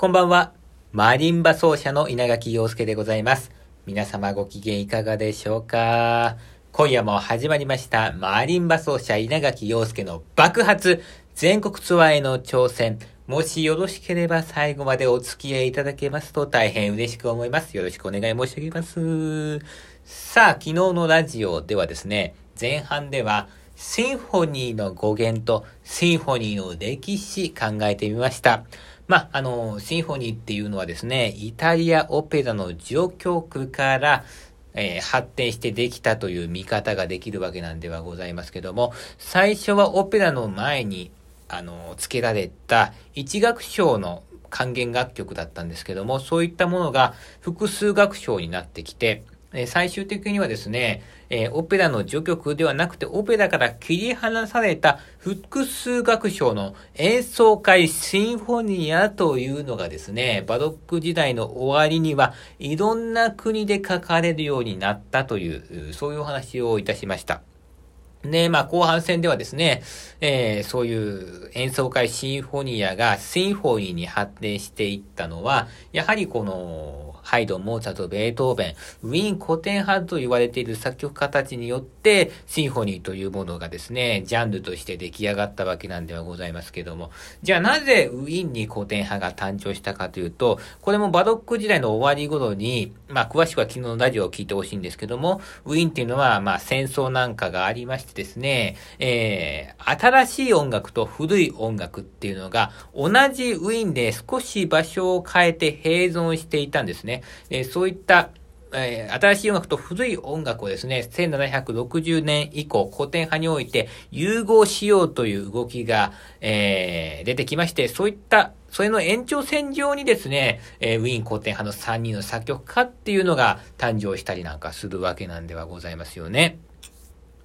こんばんは。マリンバ奏者の稲垣陽介でございます。皆様ご機嫌いかがでしょうか？今夜も始まりました、マリンバ奏者稲垣陽介の爆発全国ツアーへの挑戦。もしよろしければ最後までお付き合いいただけますと大変嬉しく思います。よろしくお願い申し上げます。さあ、昨日のラジオではですね、前半ではシンフォニーの語源とシンフォニーの歴史考えてみました。まあ、あの、シンフォニーっていうのはですね、イタリアオペラの序曲から、えー、発展してできたという見方ができるわけなんではございますけども、最初はオペラの前に、あの、付けられた一楽章の管弦楽曲だったんですけども、そういったものが複数楽章になってきて、え最終的にはですね、え、オペラの序曲ではなくて、オペラから切り離された複数楽章の演奏会シンフォニアというのがですね、バロック時代の終わりにはいろんな国で書かれるようになったという、そういうお話をいたしました。で、まあ、後半戦ではですね、えー、そういう演奏会シンフォニアがシンフォニーに発展していったのは、やはりこの、ハイドン、モーツァルト、ベートーベン、ウィーン古典派と言われている作曲家たちによって、シンフォニーというものがですね、ジャンルとして出来上がったわけなんではございますけども、じゃあなぜウィーンに古典派が誕生したかというと、これもバロック時代の終わり頃に、まあ詳しくは昨日のラジオを聞いてほしいんですけども、ウィーンっていうのはまあ戦争なんかがありましてですね、えー、新しい音楽と古い音楽っていうのが同じウィーンで少し場所を変えて併存していたんですね。えー、そういった、えー、新しい音楽と古い音楽をですね、1760年以降、古典派において融合しようという動きが、えー、出てきまして、そういった、それの延長線上にですね、えー、ウィーン古典派の3人の作曲家っていうのが誕生したりなんかするわけなんではございますよね。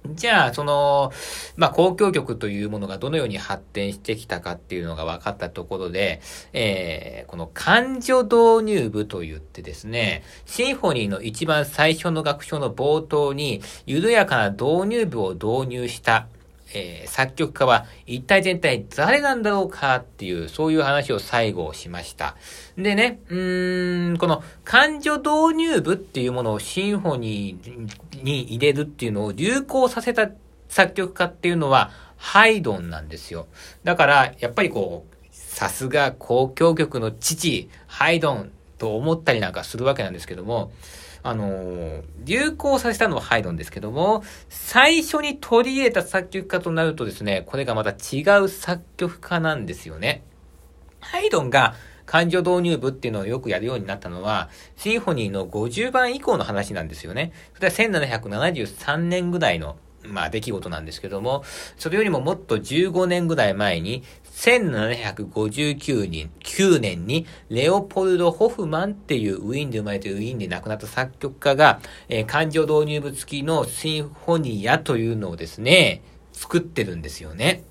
じゃあ、その、まあ、交響曲というものがどのように発展してきたかっていうのが分かったところで、えー、この感情導入部と言ってですね、シンフォニーの一番最初の楽章の冒頭に、緩やかな導入部を導入した。えー、作曲家は一体全体誰なんだろうかっていう、そういう話を最後しました。でね、うーん、この感情導入部っていうものをシンフォニーに入れるっていうのを流行させた作曲家っていうのはハイドンなんですよ。だから、やっぱりこう、さすが交響曲の父、ハイドンと思ったりなんかするわけなんですけども、あのー、流行させたのはハイドンですけども、最初に取り入れた作曲家となるとですね、これがまた違う作曲家なんですよね。ハイドンが感情導入部っていうのをよくやるようになったのは、シンフォニーの50番以降の話なんですよね。それは1773年ぐらいのまあ出来事なんですけども、それよりももっと15年ぐらい前に、1759年、9年に、レオポルド・ホフマンっていうウィーンで生まれてウィーンで亡くなった作曲家が、えー、感情導入部付きのシンフォニアというのをですね、作ってるんですよね。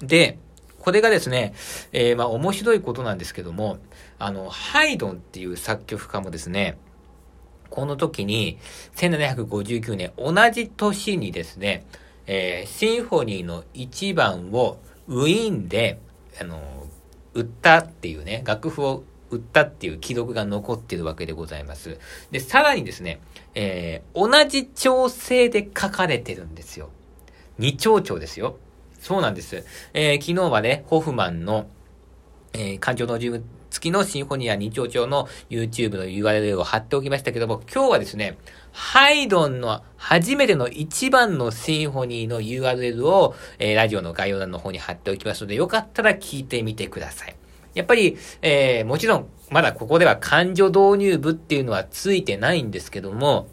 で、これがですね、えー、まあ面白いことなんですけども、あの、ハイドンっていう作曲家もですね、この時に、1759年、同じ年にですね、えー、シンフォニーの1番をウィーンで、あの、売ったっていうね、楽譜を売ったっていう記録が残ってるわけでございます。で、さらにですね、えー、同じ調整で書かれてるんですよ。二丁調ですよ。そうなんです。えー、昨日はね、ホフマンの、えー、感情の自月のシンフォニア二丁調の YouTube の URL を貼っておきましたけども、今日はですね、ハイドンの初めての一番のシンフォニーの URL を、えー、ラジオの概要欄の方に貼っておきますので、よかったら聞いてみてください。やっぱり、えー、もちろん、まだここでは感情導入部っていうのはついてないんですけども、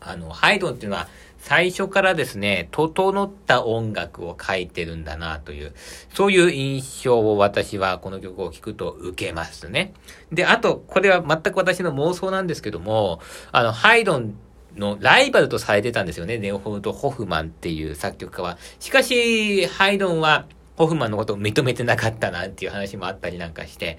あの、ハイドンっていうのは、最初からですね、整った音楽を書いてるんだなという、そういう印象を私はこの曲を聴くと受けますね。で、あと、これは全く私の妄想なんですけども、あの、ハイドンのライバルとされてたんですよね、ネオホルト・ホフマンっていう作曲家は。しかし、ハイドンは、ホフマンのことを認めてなかったなんていう話もあったりなんかして、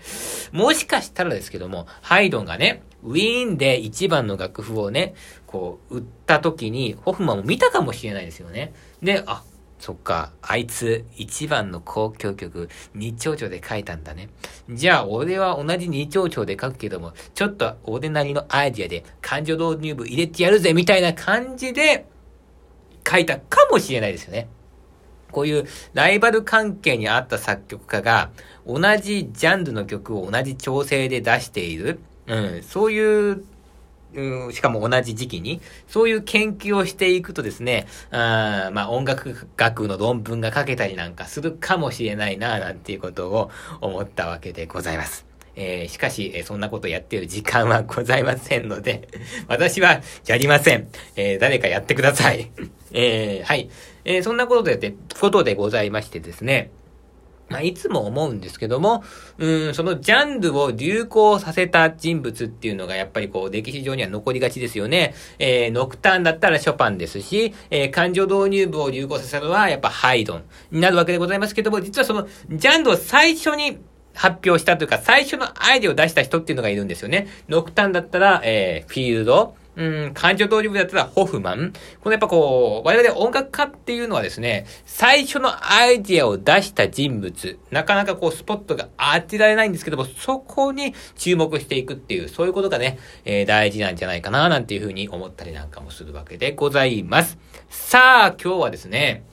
もしかしたらですけども、ハイドンがね、ウィーンで一番の楽譜をね、こう、売った時に、ホフマンも見たかもしれないですよね。で、あ、そっか、あいつ一番の交響曲、二丁調で書いたんだね。じゃあ、俺は同じ二丁調で書くけども、ちょっと俺なりのアイディアで感情導入部入れてやるぜみたいな感じで書いたかもしれないですよね。こういうライバル関係にあった作曲家が同じジャンルの曲を同じ調整で出している。うん、そういううん、しかも同じ時期に、そういう研究をしていくとですね、あまあ音楽学の論文が書けたりなんかするかもしれないな、なんていうことを思ったわけでございます。えー、しかし、えー、そんなことやってる時間はございませんので、私はやりません。えー、誰かやってください。え、はい。え、そんなことで、ことでございましてですね、まあ、いつも思うんですけども、うん、そのジャンルを流行させた人物っていうのがやっぱりこう歴史上には残りがちですよね。えー、ノクターンだったらショパンですし、えー、感情導入部を流行させたのはやっぱハイドンになるわけでございますけども、実はそのジャンルを最初に発表したというか、最初のアイデアを出した人っていうのがいるんですよね。ノクターンだったら、えー、フィールド、うん、感情通り部だったらホフマン。このやっぱこう、我々音楽家っていうのはですね、最初のアイディアを出した人物、なかなかこうスポットが当てられないんですけども、そこに注目していくっていう、そういうことがね、えー、大事なんじゃないかな、なんていうふうに思ったりなんかもするわけでございます。さあ、今日はですね、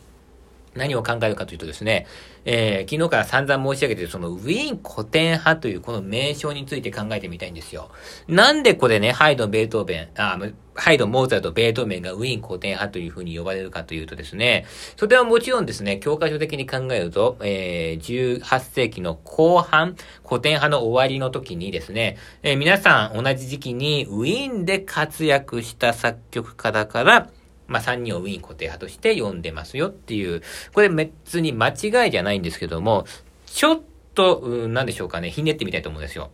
何を考えるかというとですね、えー、昨日から散々申し上げているそのウィーン古典派というこの名称について考えてみたいんですよ。なんでこれね、ハイドン、ベートーベン、あ、ハイドン、モーツァルト、ベートーベンがウィーン古典派というふうに呼ばれるかというとですね、それはもちろんですね、教科書的に考えると、えー、18世紀の後半、古典派の終わりの時にですね、えー、皆さん同じ時期にウィーンで活躍した作曲家だから、まあ、3人をウィーン固定派として呼んでますよっていう、これ別に間違いじゃないんですけども、ちょっと、うん、なんでしょうかね、ひねってみたいと思うんですよ。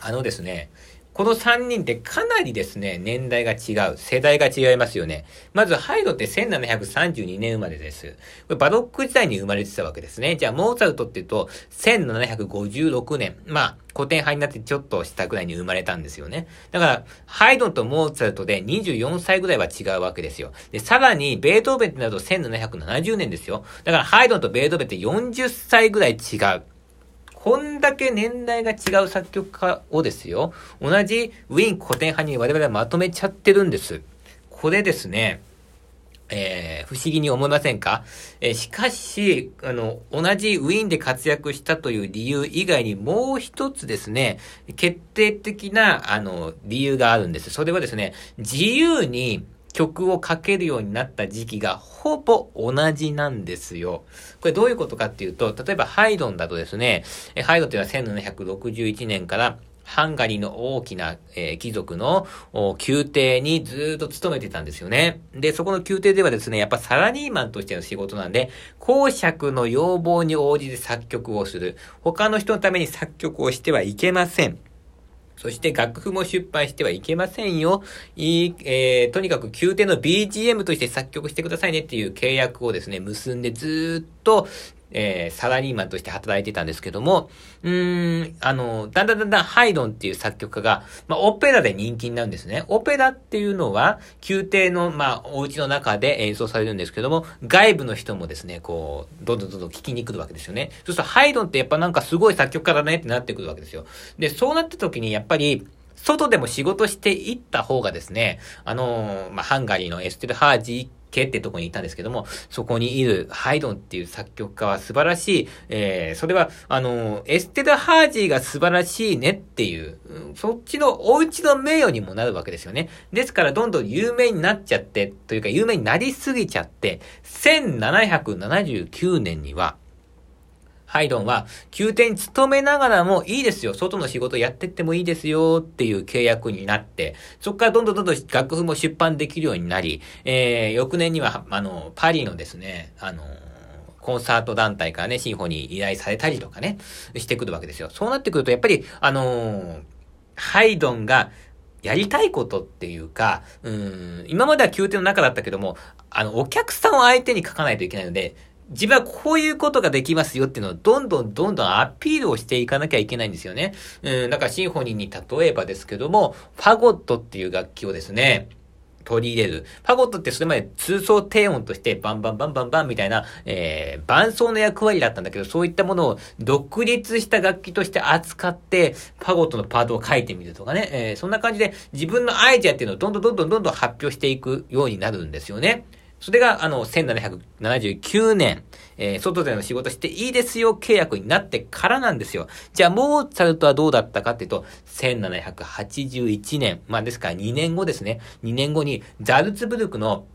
あのですね、この3人ってかなりですね、年代が違う。世代が違いますよね。まず、ハイドって1732年生まれです。これバロック時代に生まれてたわけですね。じゃあ、モーツァルトって言うと、1756年。まあ、古典派になってちょっとしたぐらいに生まれたんですよね。だから、ハイドンとモーツァルトで24歳ぐらいは違うわけですよ。で、さらに、ベートーベンってなると1770年ですよ。だから、ハイドンとベートーベンって40歳ぐらい違う。こんだけ年代が違う作曲家をですよ、同じウィーン古典派に我々はまとめちゃってるんです。これですね、えー、不思議に思いませんか？えー、しかし、あの、同じウィーンで活躍したという理由以外にもう一つですね、決定的な、あの、理由があるんです。それはですね、自由に曲を書けるようになった時期がほぼ同じなんですよ。これどういうことかっていうと、例えばハイドンだとですね、ハイドンというのは1761年からハンガリーの大きな、えー、貴族の宮廷にずっと勤めてたんですよね。で、そこの宮廷ではですね、やっぱサラリーマンとしての仕事なんで、公爵の要望に応じて作曲をする。他の人のために作曲をしてはいけません。そして楽譜も出版してはいけませんよ。いい、えー、とにかく宮廷の BGM として作曲してくださいねっていう契約をですね、結んでずっとえー、サラリーマンとして働いてたんですけども、うん、あの、だんだんだんだんハイドンっていう作曲家が、まあ、オペラで人気になるんですね。オペラっていうのは、宮廷の、まあ、お家の中で演奏されるんですけども、外部の人もですね、こう、どんどんどんどん聞きに来るわけですよね。そうすると、ハイドンってやっぱなんかすごい作曲家だねってなってくるわけですよ。で、そうなった時に、やっぱり、外でも仕事していった方がですね、あのー、まあ、ハンガリーのエステル・ハージ家ってとこにいたんですけども、そこにいるハイドンっていう作曲家は素晴らしい、えー、それは、あの、エステル・ハージーが素晴らしいねっていう、そっちのお家の名誉にもなるわけですよね。ですからどんどん有名になっちゃって、というか有名になりすぎちゃって、1779年には、ハイドンは、宮廷に勤めながらもいいですよ、外の仕事やってってもいいですよっていう契約になって、そこからどんどんどんどん楽譜も出版できるようになり、えー、翌年には、あの、パリのですね、あの、コンサート団体からね、シンフォニー依頼されたりとかね、してくるわけですよ。そうなってくると、やっぱり、あの、ハイドンが、やりたいことっていうか、うん、今までは宮廷の中だったけども、あの、お客さんを相手に書かないといけないので、自分はこういうことができますよっていうのをどんどんどんどんアピールをしていかなきゃいけないんですよね。うん、だからシンフォニーに例えばですけども、ファゴットっていう楽器をですね、取り入れる。ファゴットってそれまで通奏低音としてバンバンバンバンバンみたいな、えー、伴奏の役割だったんだけど、そういったものを独立した楽器として扱って、ファゴットのパートを書いてみるとかね、えー、そんな感じで自分のアイデアっていうのをどんどんどんどんどん発表していくようになるんですよね。それが、あの、1779年、えー、外での仕事していいですよ契約になってからなんですよ。じゃあ、モーツァルトはどうだったかっていうと、1781年、まあですから2年後ですね。2年後に、ザルツブルクの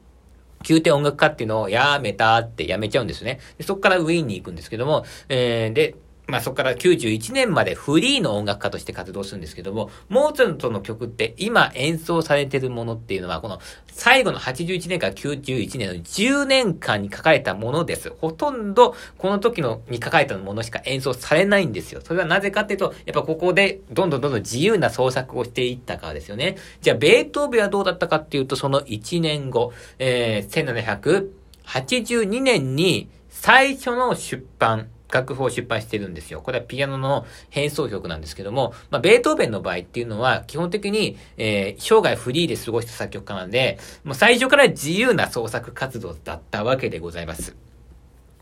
宮廷音楽家っていうのをやめたってやめちゃうんですね。でそこからウィーンに行くんですけども、えー、で、まあそこから91年までフリーの音楽家として活動するんですけども、モーツァルトの曲って今演奏されてるものっていうのは、この最後の81年から91年の10年間に書かれたものです。ほとんどこの時のに書かれたものしか演奏されないんですよ。それはなぜかっていうと、やっぱここでどんどんどんどん自由な創作をしていったからですよね。じゃあ、ベートーベはどうだったかっていうと、その1年後、えー、1782年に最初の出版、楽譜を出版してるんですよ。これはピアノの変奏曲なんですけども、まあ、ベートーベンの場合っていうのは、基本的に、えー、生涯フリーで過ごした作曲家なんで、もう最初から自由な創作活動だったわけでございます。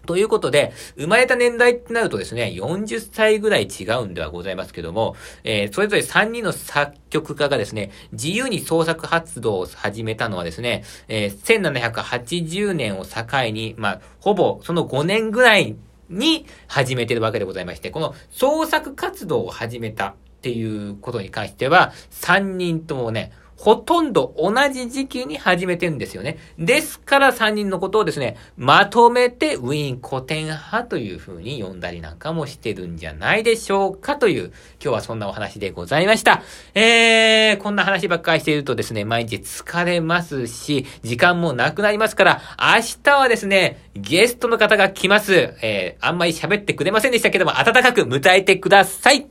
ということで、生まれた年代ってなるとですね、40歳ぐらい違うんではございますけども、えー、それぞれ3人の作曲家がですね、自由に創作活動を始めたのはですね、えー、1780年を境に、まあ、ほぼその5年ぐらいに始めてるわけでございまして、この創作活動を始めたっていうことに関しては、3人ともね、ほとんど同じ時期に始めてるんですよね。ですから3人のことをですね、まとめてウィーン古典派という風に呼んだりなんかもしてるんじゃないでしょうかという、今日はそんなお話でございました。えー、こんな話ばっかりしているとですね、毎日疲れますし、時間もなくなりますから、明日はですね、ゲストの方が来ます。えー、あんまり喋ってくれませんでしたけども、温かく迎えてください。